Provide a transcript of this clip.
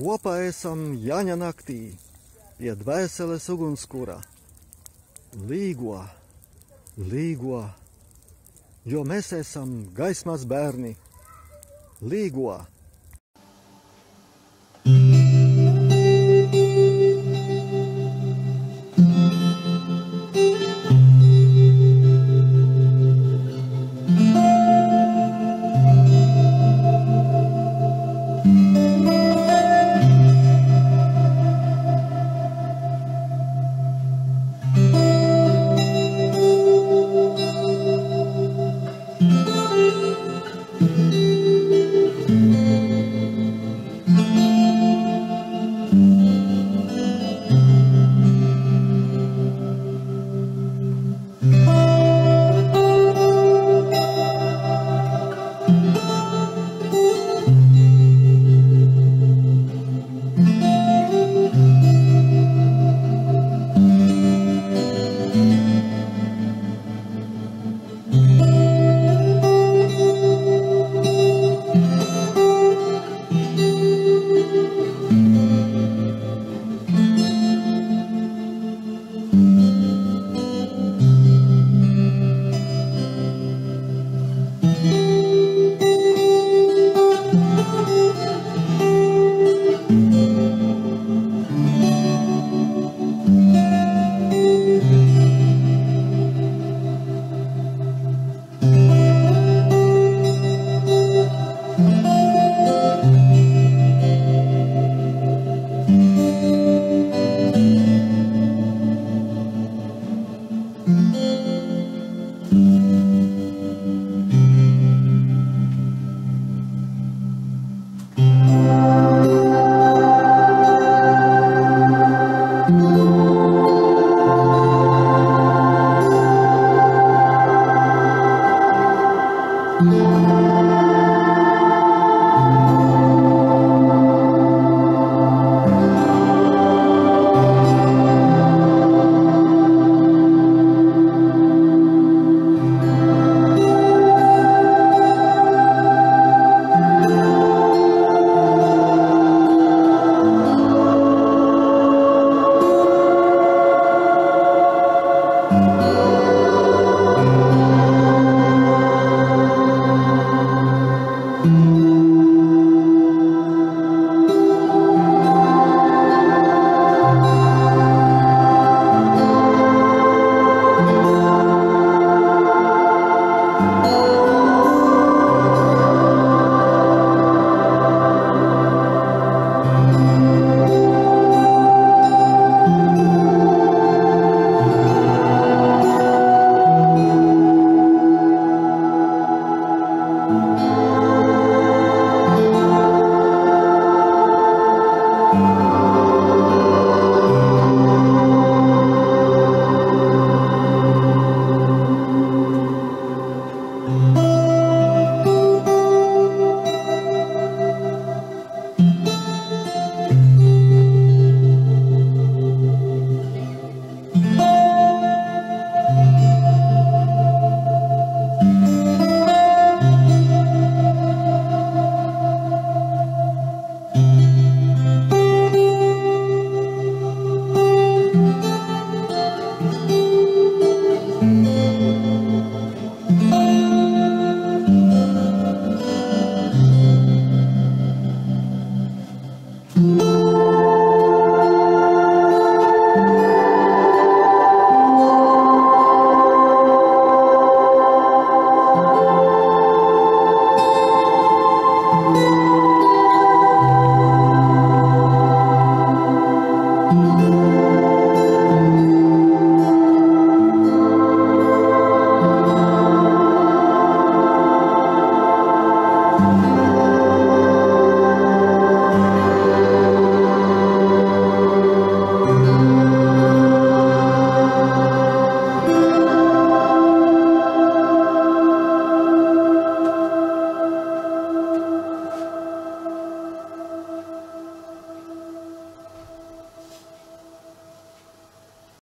Kopā esam Jāņa naktī pie dvēseles ugunskura. Līgo, līgo, jo mēs esam gaismas bērni. Līgo!